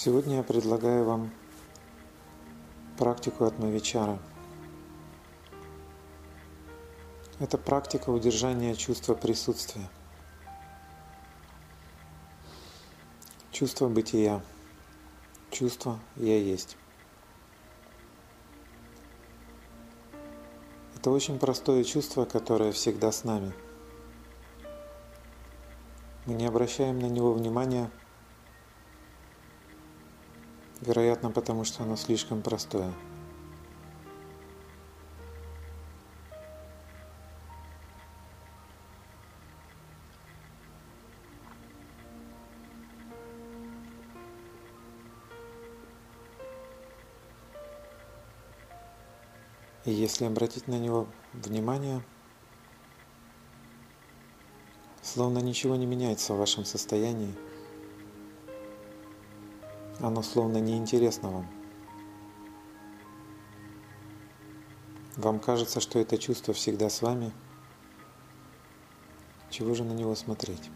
Сегодня я предлагаю вам практику от Мавичара. Это практика удержания чувства присутствия, чувство бытия, чувство «я есть». Это очень простое чувство, которое всегда с нами. Мы не обращаем на него внимания – Вероятно, потому что оно слишком простое. И если обратить на него внимание, словно ничего не меняется в вашем состоянии – оно словно неинтересно вам. Вам кажется, что это чувство всегда с вами. Чего же на него смотреть?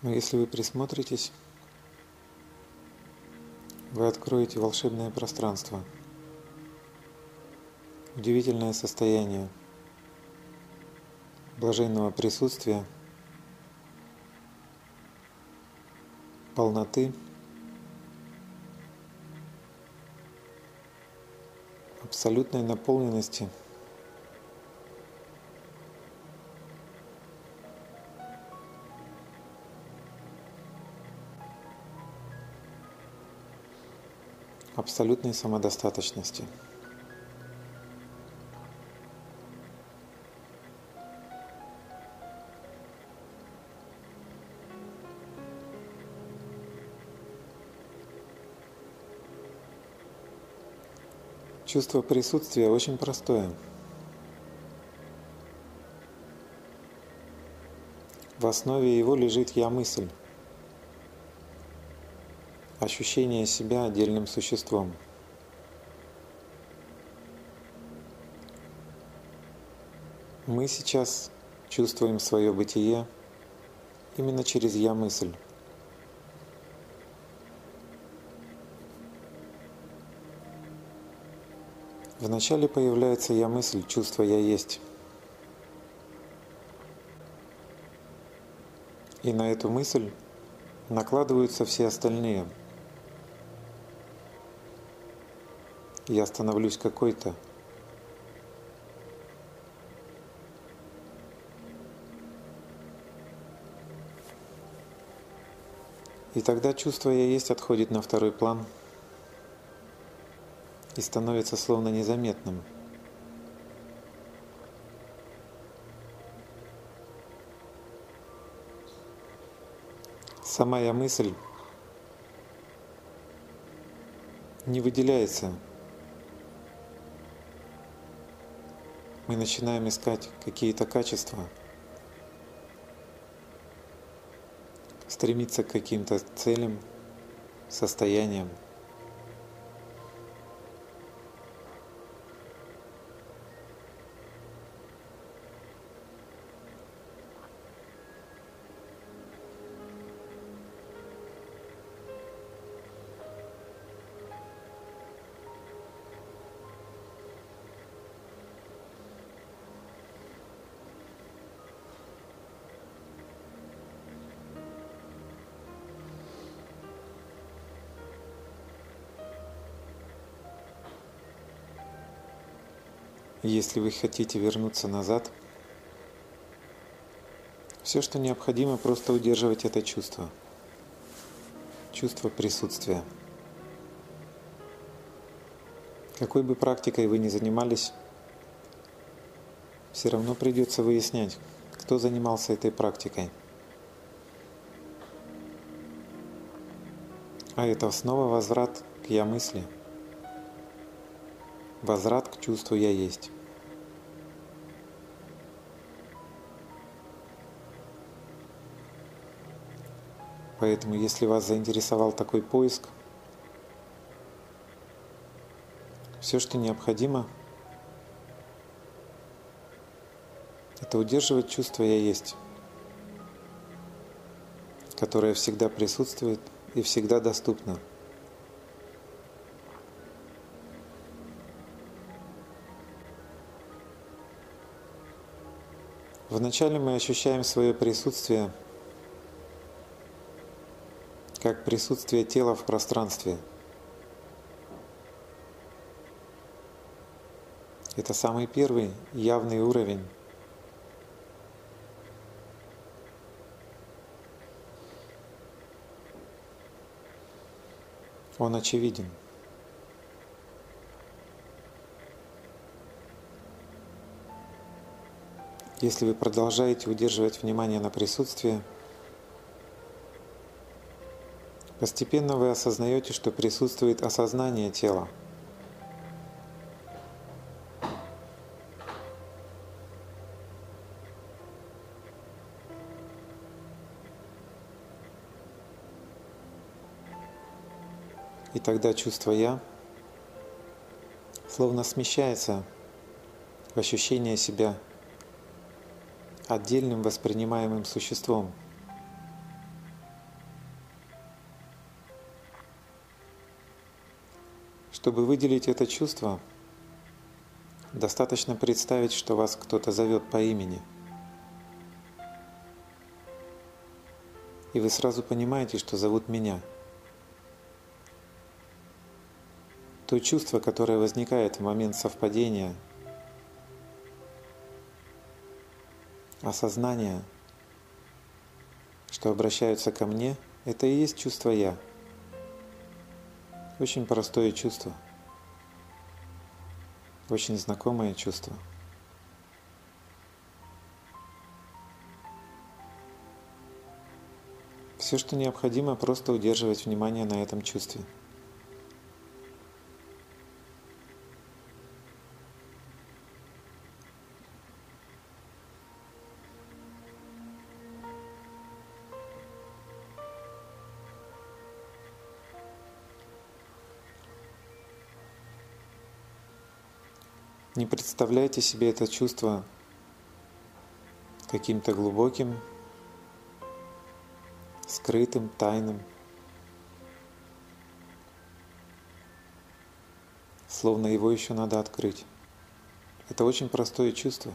Но если вы присмотритесь, вы откроете волшебное пространство – удивительное состояние блаженного присутствия, полноты, абсолютной наполненности – абсолютной самодостаточности. Чувство присутствия очень простое. В основе его лежит «я-мысль», ощущение себя отдельным существом. Мы сейчас чувствуем свое бытие именно через «я-мысль». Вначале появляется я мысль, чувство я есть. И на эту мысль накладываются все остальные. Я становлюсь какой-то. И тогда чувство «я есть» отходит на второй план – и становится словно незаметным. Сама я мысль не выделяется. Мы начинаем искать какие-то качества, стремиться к каким-то целям, состояниям. Если вы хотите вернуться назад, все, что необходимо, просто удерживать это чувство. Чувство присутствия. Какой бы практикой вы ни занимались, все равно придется выяснять, кто занимался этой практикой. А это снова возврат к я мысли – Возврат к чувству «я есть». Поэтому, если вас заинтересовал такой поиск, Все, что необходимо, это удерживать чувство «я есть», которое всегда присутствует и всегда доступно. Вначале мы ощущаем свое присутствие как присутствие тела в пространстве. Это самый первый явный уровень. Он очевиден. Если вы продолжаете удерживать внимание на присутствии, постепенно вы осознаете, что присутствует осознание тела. И тогда чувство «я» словно смещается в ощущение себя – отдельным воспринимаемым существом. Чтобы выделить это чувство, достаточно представить, что вас кто-то зовет по имени. И вы сразу понимаете, что зовут меня. То чувство, которое возникает в момент совпадения – осознание, что обращаются ко мне, это и есть чувство «я». Очень простое чувство, очень знакомое чувство. Все, что необходимо, просто удерживать внимание на этом чувстве – Не представляйте себе это чувство каким-то глубоким, скрытым, тайным, словно его еще надо открыть. Это очень простое чувство.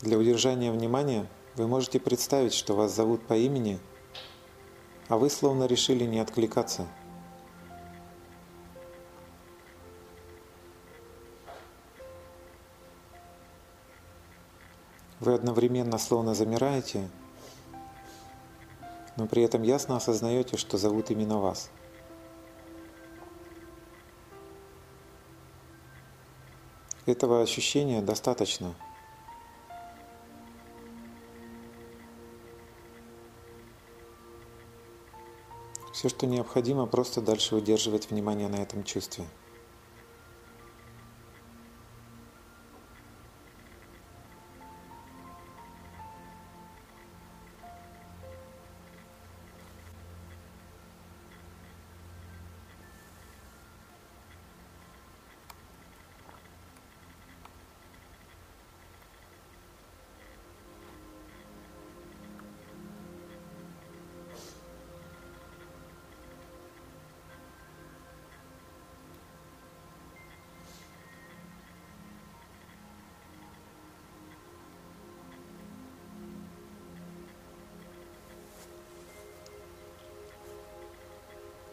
Для удержания внимания – вы можете представить, что вас зовут по имени, а вы словно решили не откликаться. Вы одновременно словно замираете, но при этом ясно осознаете, что зовут именно вас. Этого ощущения достаточно – Все, что необходимо, просто дальше удерживать внимание на этом чувстве.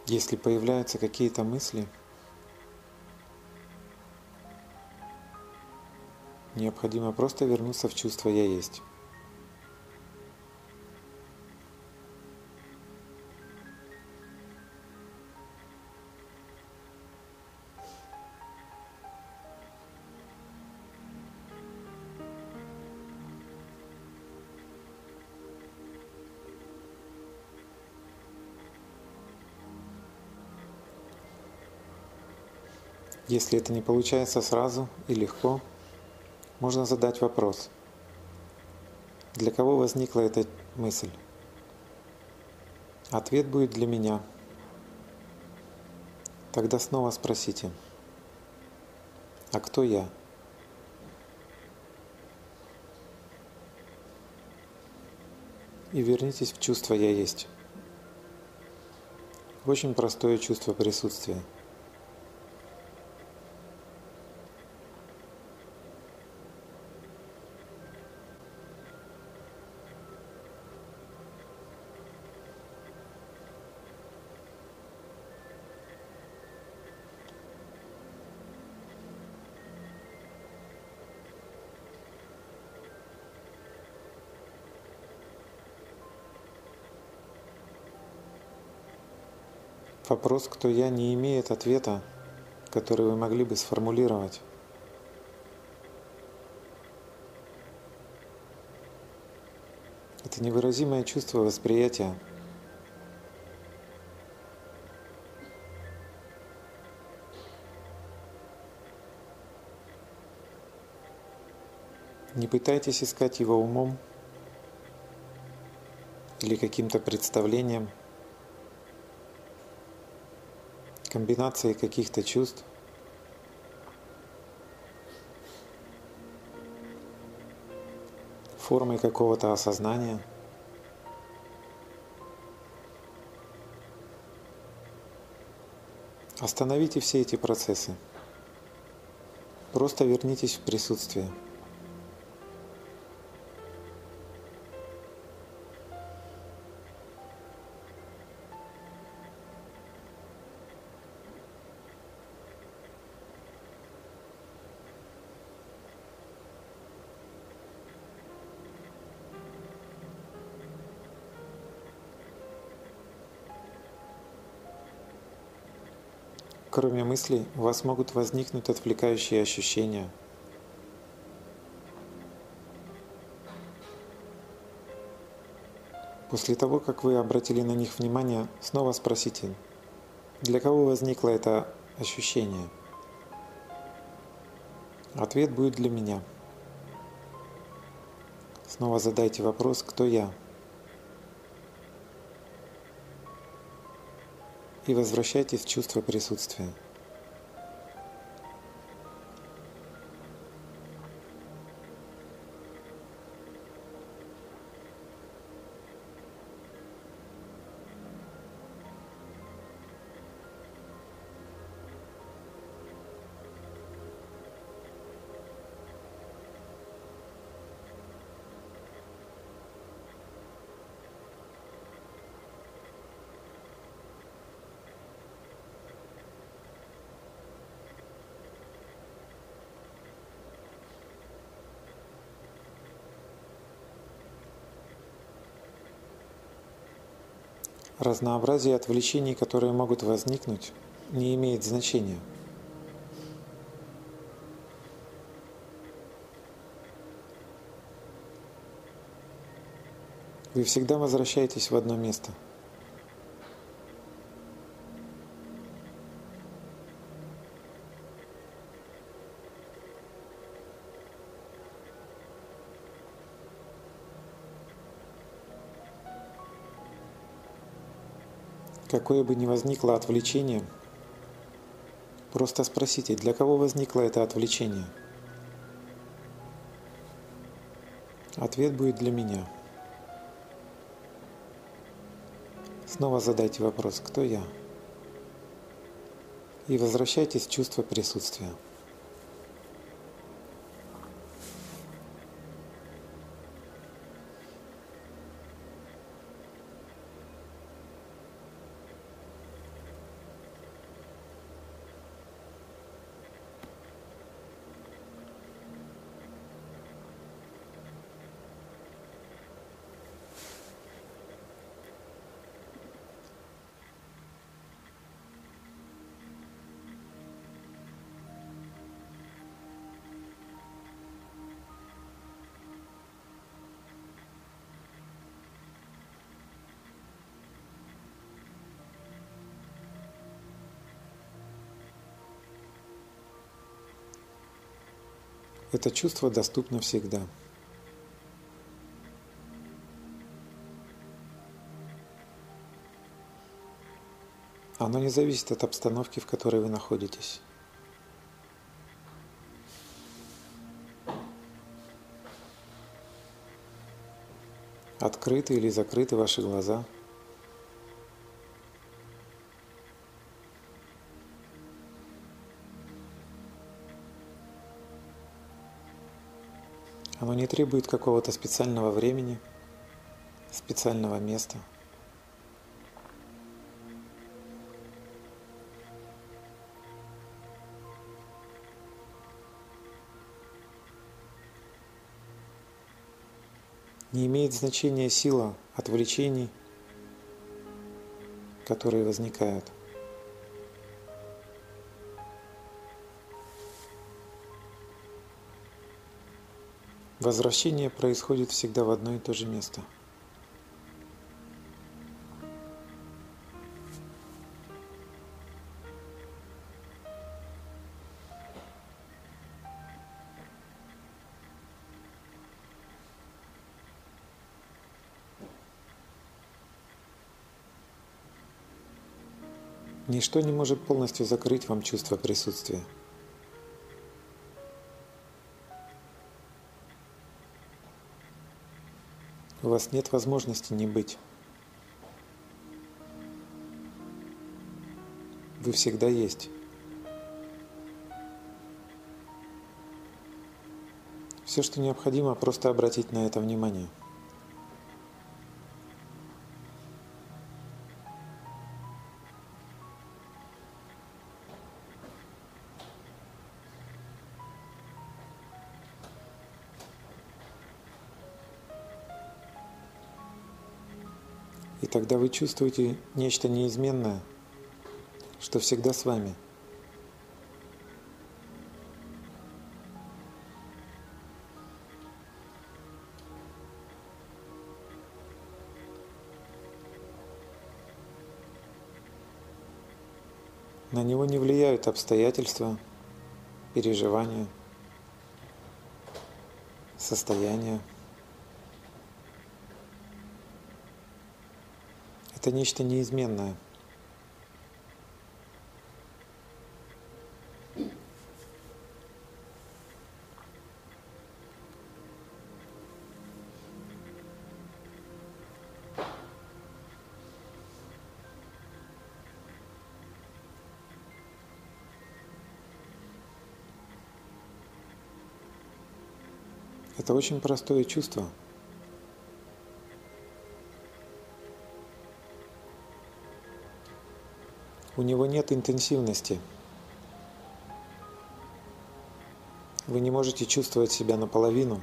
Если появляются какие-то мысли, необходимо просто вернуться в чувство «я есть». Если это не получается сразу и легко, можно задать вопрос. Для кого возникла эта мысль? Ответ будет для меня. Тогда снова спросите, а кто я? И вернитесь в чувство «я есть». Очень простое чувство присутствия – Вопрос «кто я» не имеет ответа, который вы могли бы сформулировать. Это невыразимое чувство восприятия. Не пытайтесь искать его умом или каким-то представлением – комбинации каких-то чувств. формой какого-то осознания. Остановите все эти процессы. Просто вернитесь в присутствие. Кроме мыслей, у вас могут возникнуть отвлекающие ощущения. После того, как вы обратили на них внимание, снова спросите, для кого возникло это ощущение? Ответ будет для меня. Снова задайте вопрос, кто я? И возвращайтесь в чувство присутствия. Разнообразие отвлечений, которые могут возникнуть, не имеет значения. Вы всегда возвращаетесь в одно место – Какое бы ни возникло отвлечение, просто спросите, для кого возникло это отвлечение? Ответ будет для меня. Снова задайте вопрос, кто я? И возвращайтесь в чувство присутствия. Это чувство доступно всегда. Оно не зависит от обстановки, в которой вы находитесь. Открыты или закрыты ваши глаза – требует какого-то специального времени, специального места. Не имеет значения сила отвлечений, которые возникают. Возвращение происходит всегда в одно и то же место. Ничто не может полностью закрыть вам чувство присутствия. Вас нет возможности не быть. Вы всегда есть. Все, что необходимо, просто обратить на это внимание – тогда вы чувствуете нечто неизменное, что всегда с вами. На него не влияют обстоятельства, переживания, состояния. Это нечто неизменное. Это очень простое чувство – у него нет интенсивности. Вы не можете чувствовать себя наполовину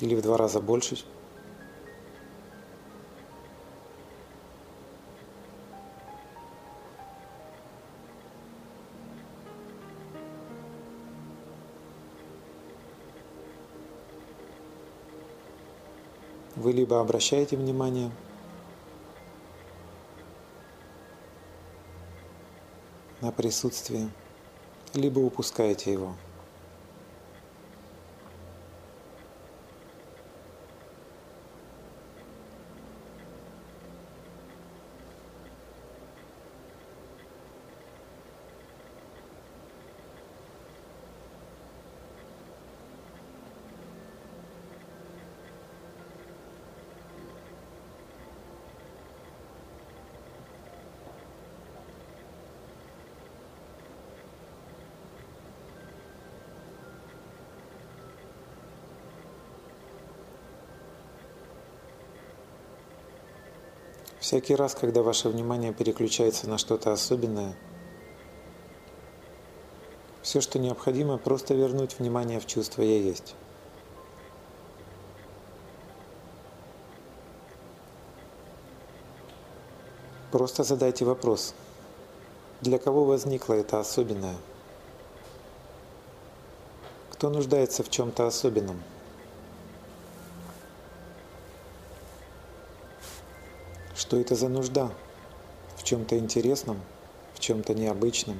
или в два раза больше. Вы либо обращаете внимание – на присутствие, либо упускаете его. Всякий раз, когда ваше внимание переключается на что-то особенное, все, что необходимо, просто вернуть внимание в чувство «я есть». Просто задайте вопрос, для кого возникло это особенное? Кто нуждается в чем-то особенном? Что это за нужда? В чем-то интересном, в чем-то необычном.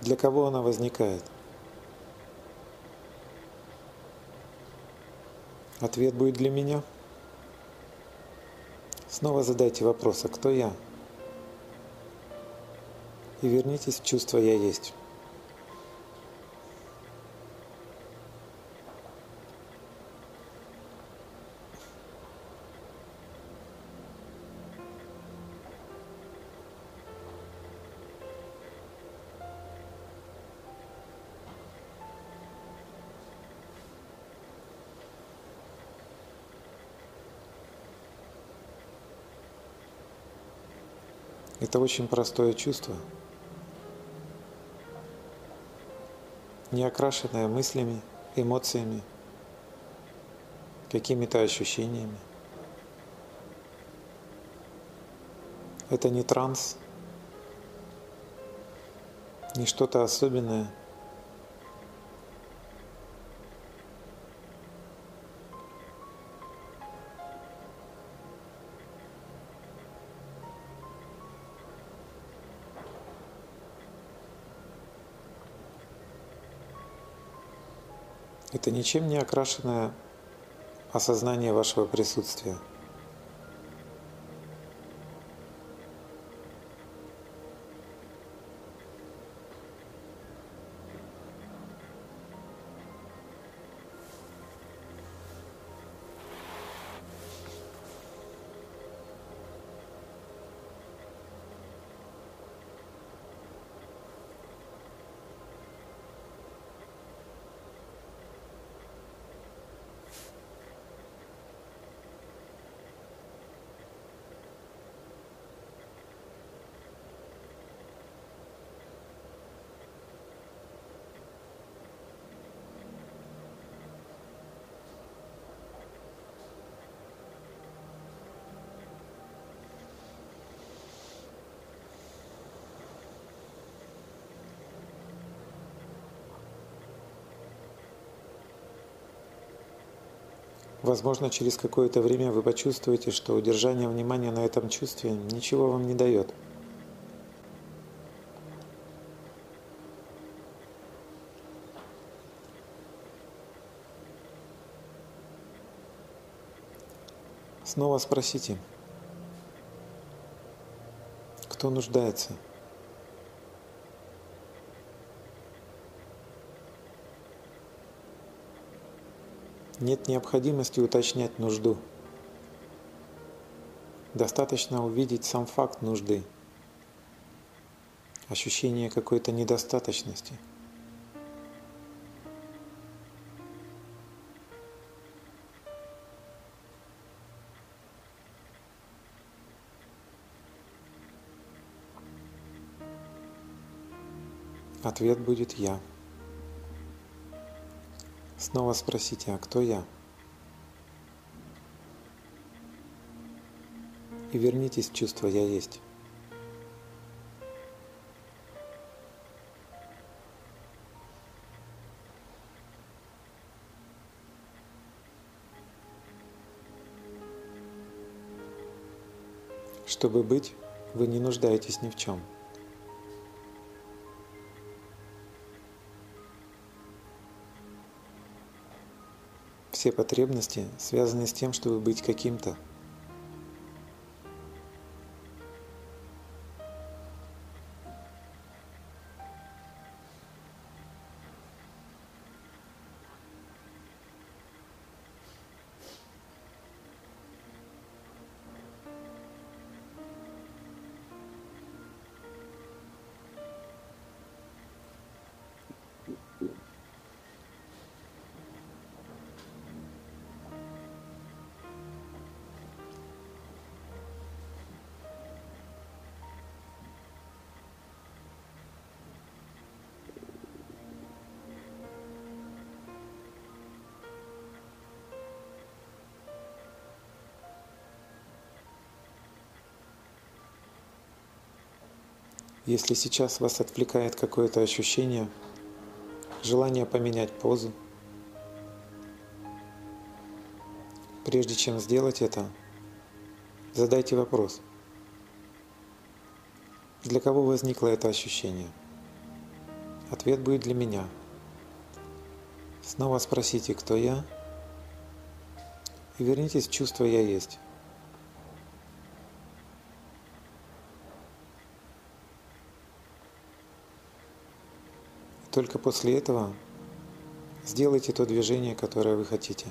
Для кого она возникает? Ответ будет для меня. Снова задайте вопрос, а кто я? И вернитесь в чувство «я есть». Это очень простое чувство, не окрашенное мыслями, эмоциями, какими-то ощущениями. Это не транс, не что-то особенное – Это ничем не окрашенное осознание вашего присутствия – Возможно, через какое-то время вы почувствуете, что удержание внимания на этом чувстве ничего вам не дает. Снова спросите, кто нуждается – Нет необходимости уточнять нужду. Достаточно увидеть сам факт нужды, ощущение какой-то недостаточности. Ответ будет «Я». Снова спросите, а кто я? И вернитесь в чувство «я есть». Чтобы быть, вы не нуждаетесь ни в чем – Все потребности связаны с тем, чтобы быть каким-то. Если сейчас вас отвлекает какое-то ощущение, желание поменять позу, прежде чем сделать это, задайте вопрос. Для кого возникло это ощущение? Ответ будет для меня. Снова спросите, кто я, и вернитесь в чувство «Я есть». Только после этого сделайте то движение, которое вы хотите.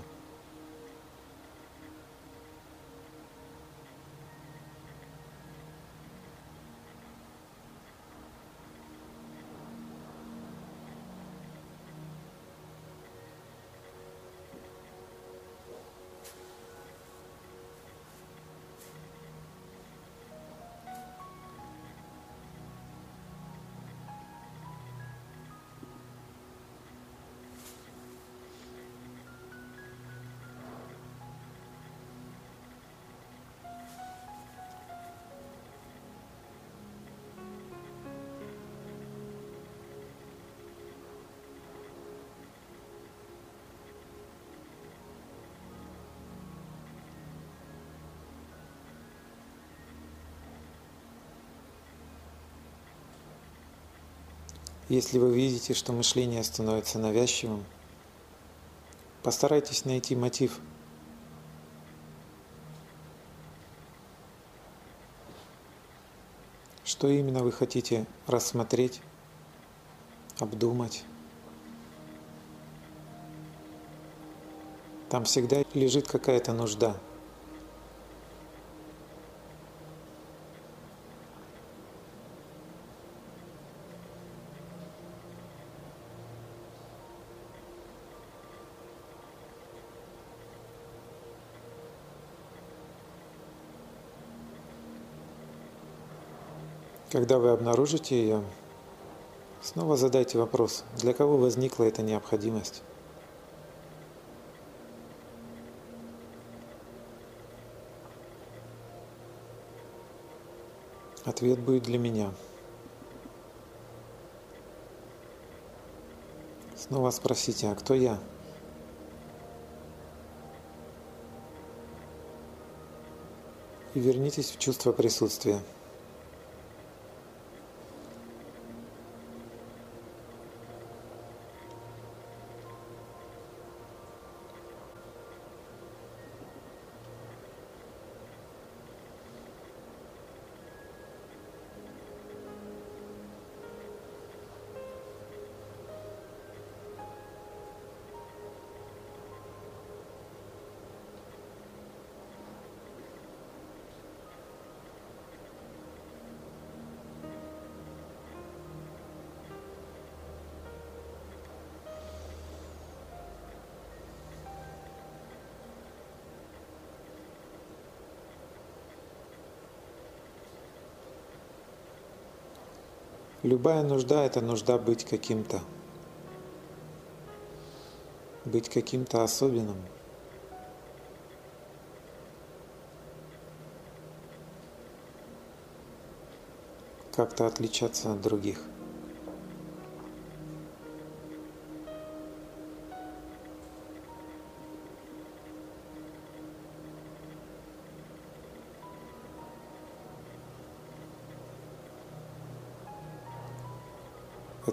Если вы видите, что мышление становится навязчивым, постарайтесь найти мотив. Что именно вы хотите рассмотреть, обдумать. Там всегда лежит какая-то нужда – Когда вы обнаружите ее, снова задайте вопрос, для кого возникла эта необходимость. Ответ будет для меня. Снова спросите, а кто я? И вернитесь в чувство присутствия. Любая нужда – это нужда быть каким-то. Быть каким-то особенным. Как-то отличаться от других –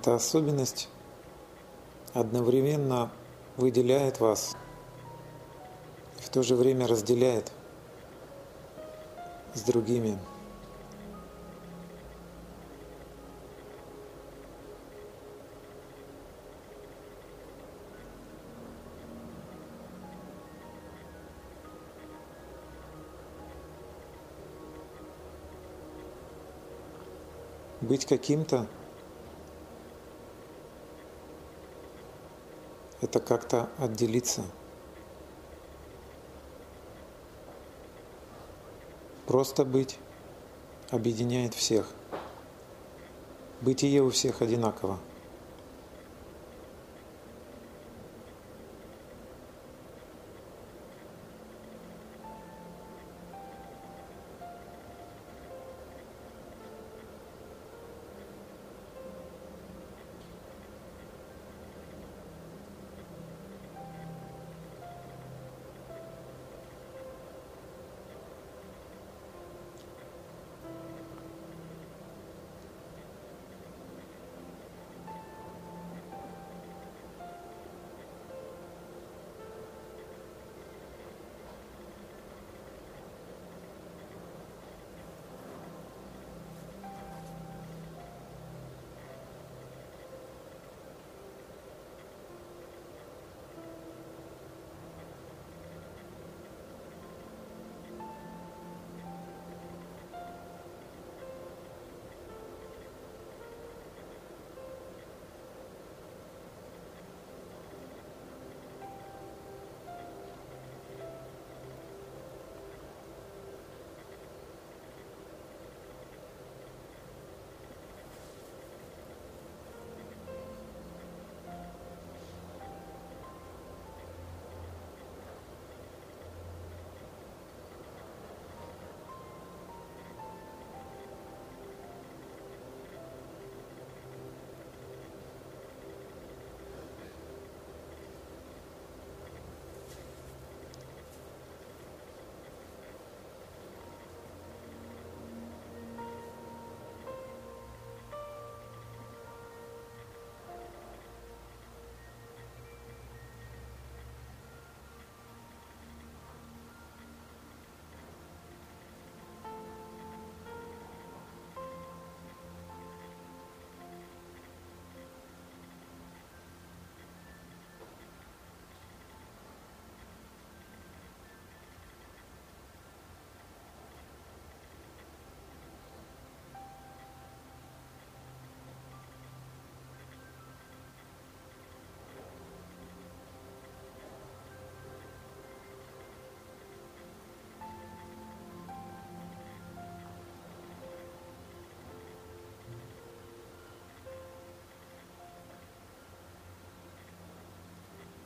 Эта особенность одновременно выделяет вас и в то же время разделяет с другими. Быть каким-то это как-то отделиться. Просто быть объединяет всех. Бытие у всех одинаково.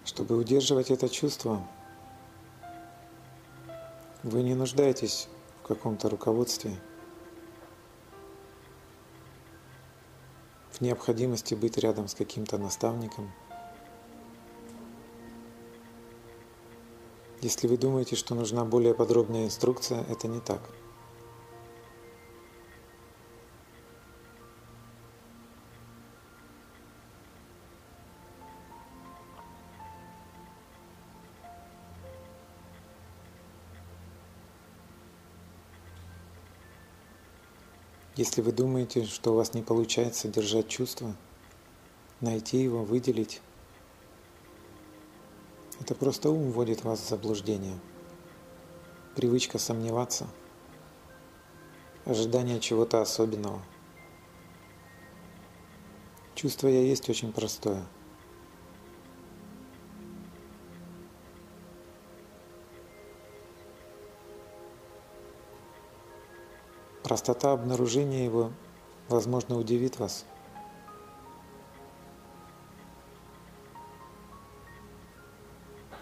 Чтобы удерживать это чувство, вы не нуждаетесь в каком-то руководстве, в необходимости быть рядом с каким-то наставником. Если вы думаете, что нужна более подробная инструкция, это не так. Если вы думаете, что у вас не получается держать чувство, найти его, выделить, это просто ум вводит вас в заблуждение. Привычка сомневаться, ожидание чего-то особенного. Чувство «я» есть очень простое – Простота обнаружения его, возможно, удивит вас.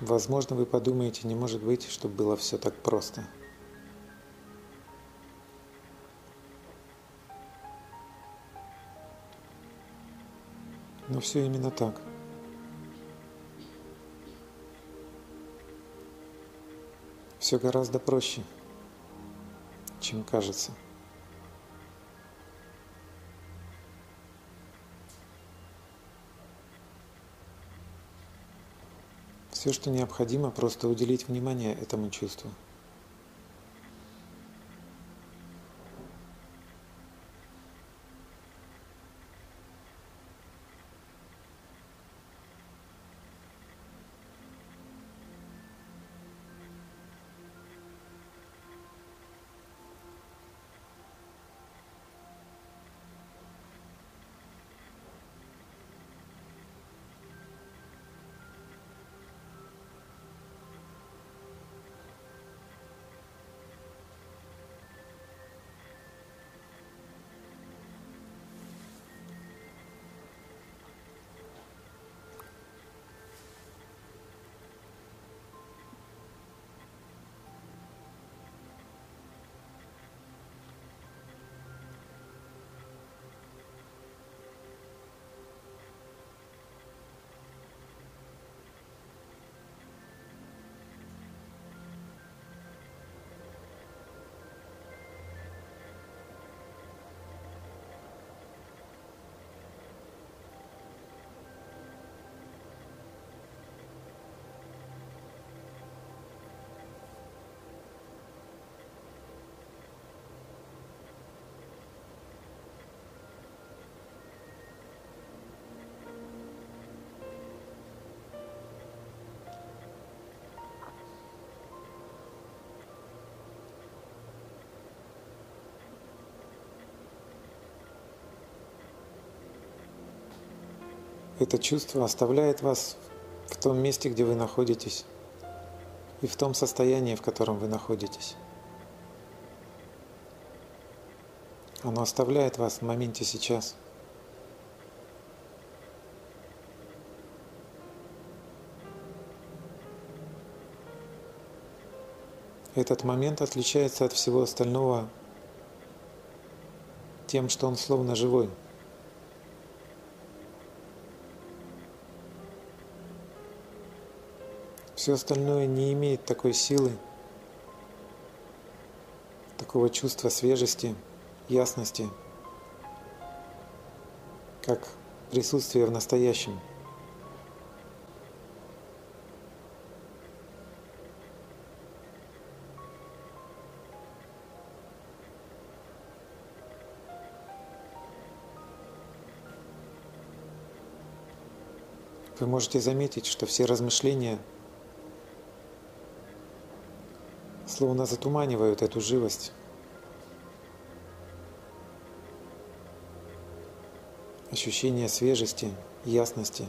Возможно, вы подумаете, не может быть, чтобы было все так просто. Но все именно так. Все гораздо проще, чем кажется. Все, что необходимо, просто уделить внимание этому чувству. Это чувство оставляет вас в том месте, где вы находитесь, и в том состоянии, в котором вы находитесь. Оно оставляет вас в моменте сейчас. Этот момент отличается от всего остального тем, что он словно живой. Все остальное не имеет такой силы, такого чувства свежести, ясности, как присутствие в настоящем. Вы можете заметить, что все размышления – словно затуманивают эту живость. Ощущение свежести, ясности.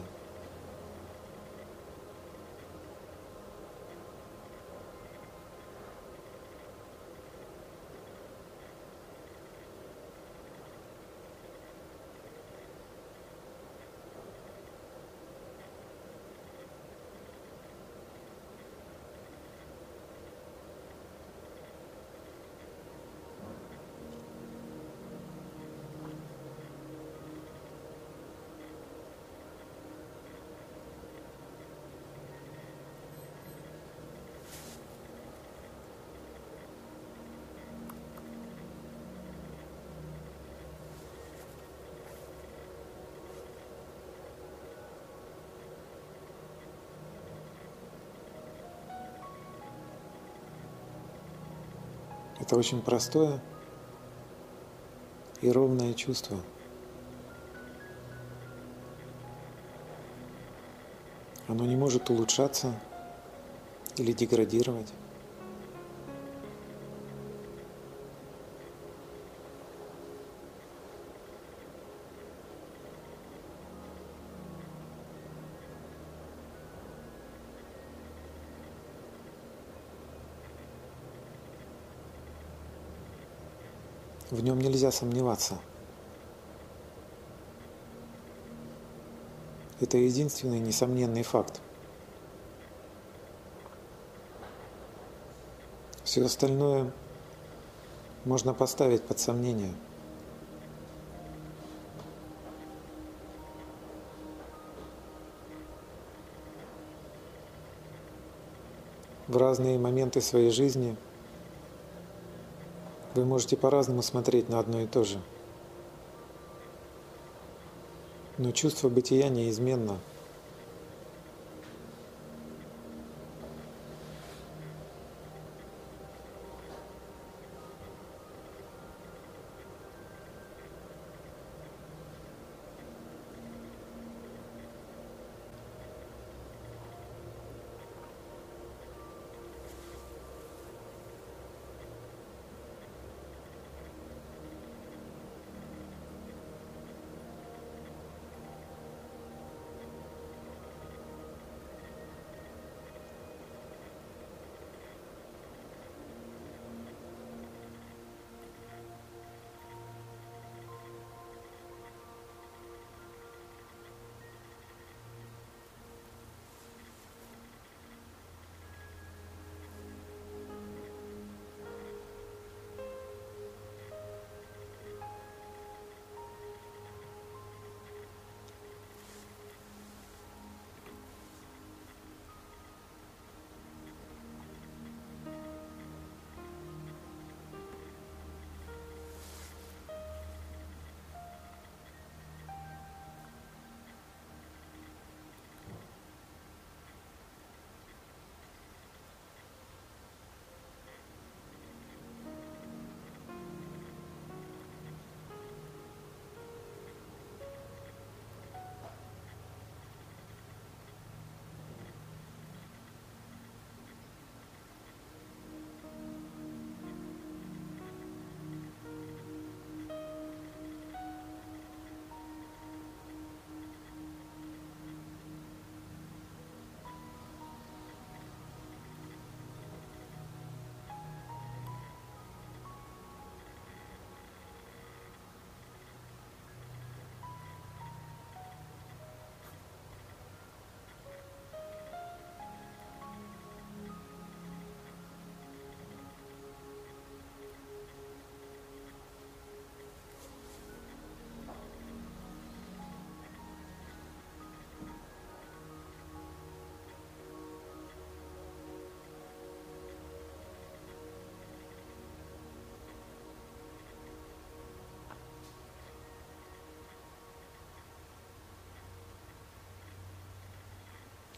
Это очень простое и ровное чувство. Оно не может улучшаться или деградировать. В нем нельзя сомневаться. Это единственный несомненный факт. Все остальное можно поставить под сомнение. В разные моменты своей жизни – вы можете по-разному смотреть на одно и то же. Но чувство бытия неизменно –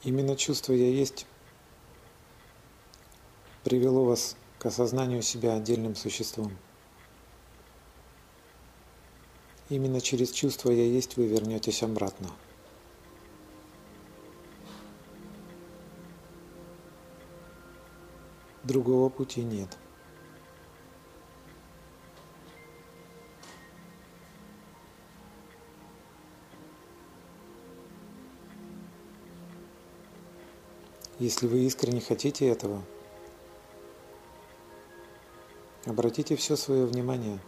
Именно чувство «я есть» привело вас к осознанию себя отдельным существом. Именно через чувство «я есть» вы вернетесь обратно. Другого пути нет. Если вы искренне хотите этого, обратите все свое внимание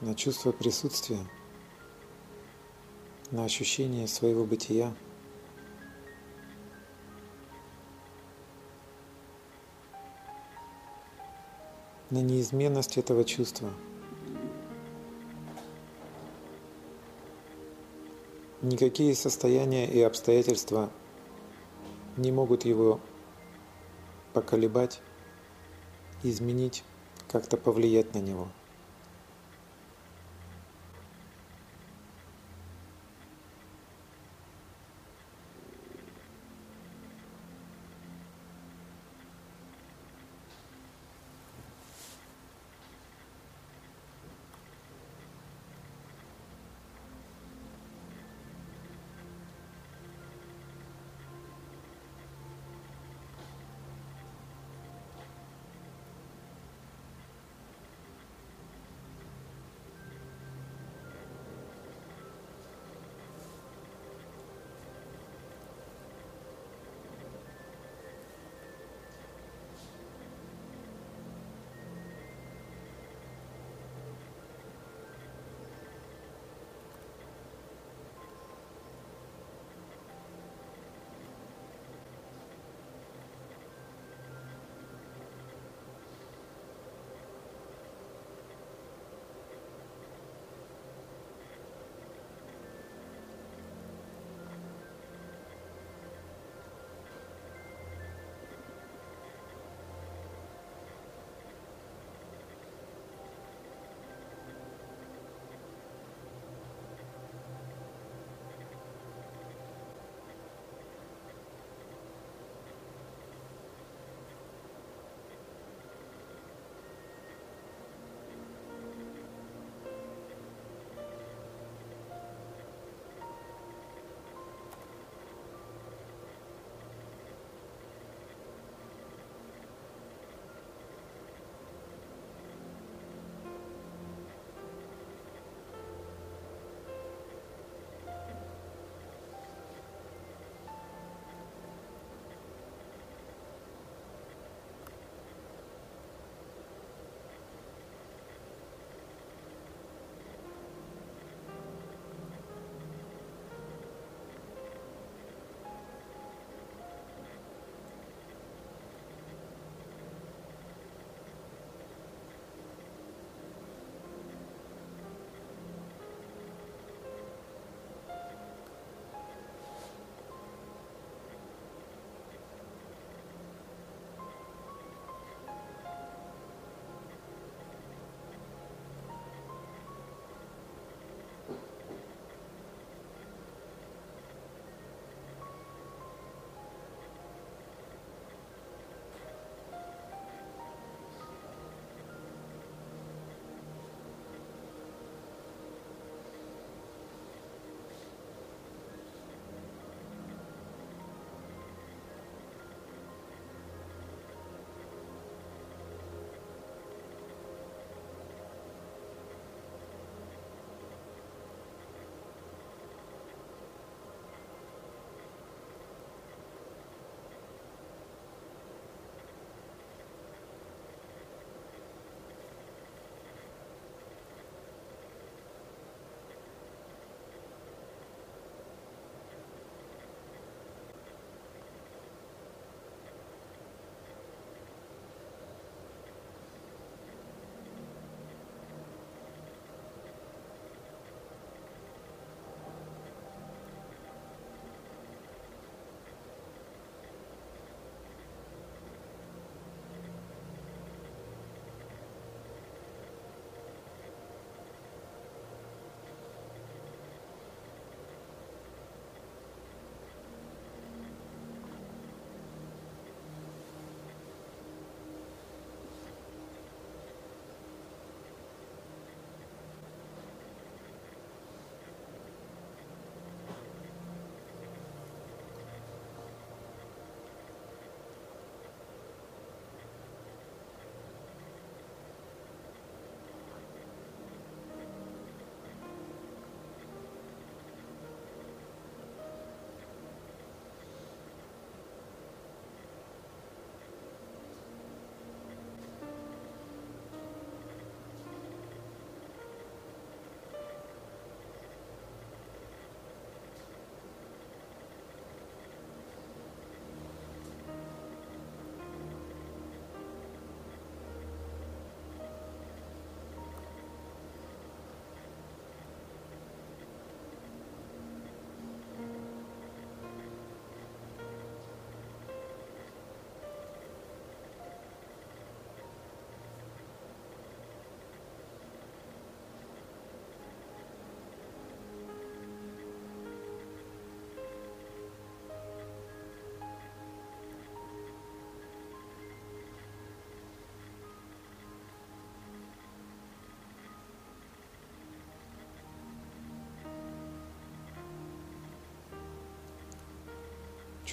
на чувство присутствия, на ощущение своего бытия. на неизменность этого чувства – Никакие состояния и обстоятельства не могут его поколебать, изменить, как-то повлиять на него.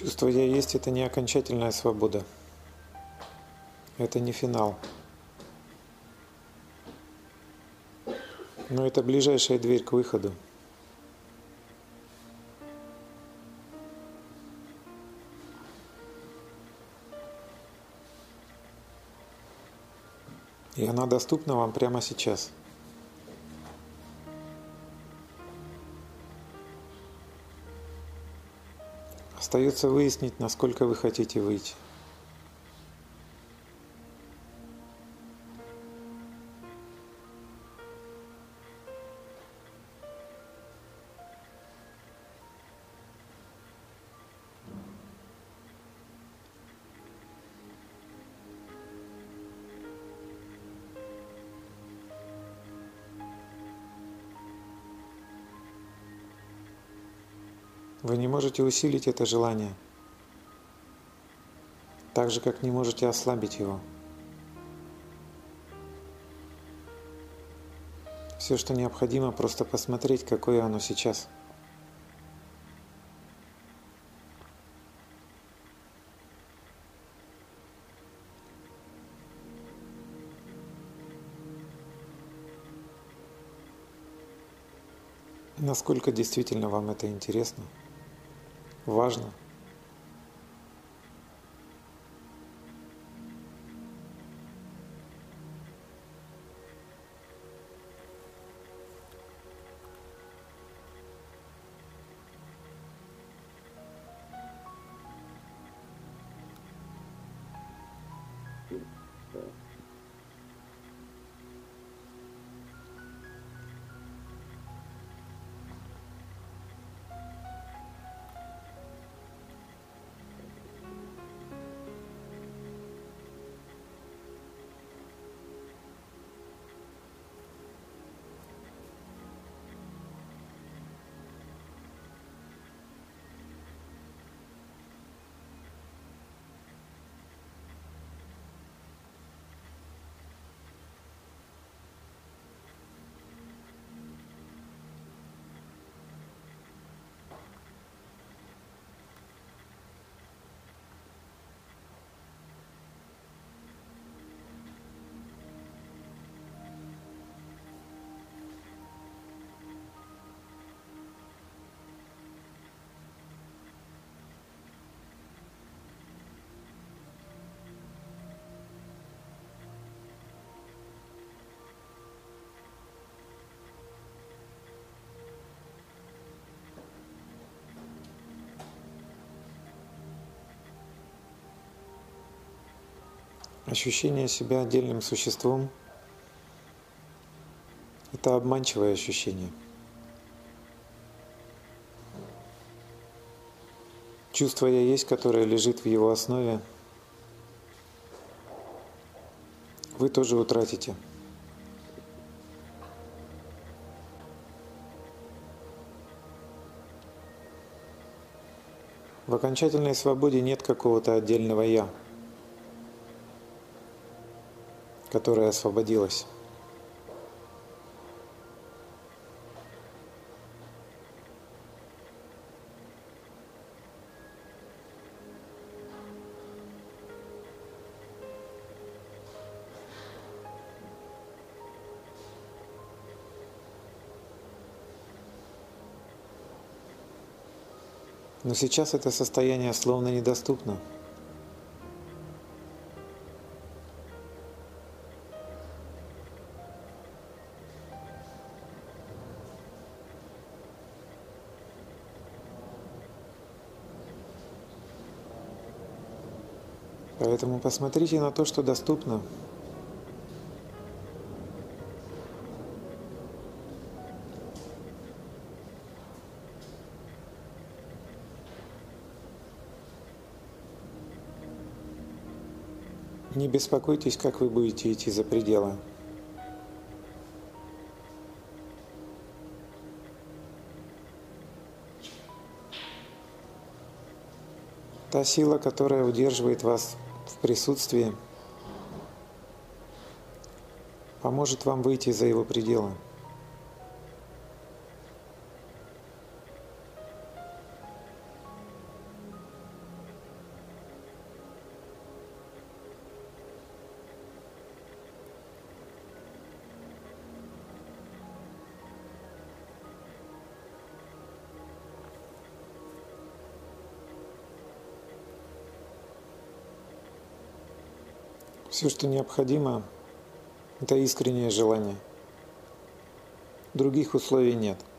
Чувство «я есть» — это не окончательная свобода. Это не финал. Но это ближайшая дверь к выходу. И она доступна вам прямо сейчас. Остается выяснить, насколько вы хотите выйти. Можете усилить это желание, так же как не можете ослабить его. Все, что необходимо, просто посмотреть, какое оно сейчас. Насколько действительно вам это интересно? Важно. Ощущение себя отдельным существом – это обманчивое ощущение. Чувство «я есть», которое лежит в его основе, вы тоже утратите. В окончательной свободе нет какого-то отдельного «я». Которая освободилась. Но сейчас это состояние словно недоступно. Поэтому посмотрите на то, что доступно. Не беспокойтесь, как вы будете идти за пределы. Та сила, которая удерживает вас присутствии поможет вам выйти за его пределы. Все, что необходимо, это искреннее желание. Других условий нет –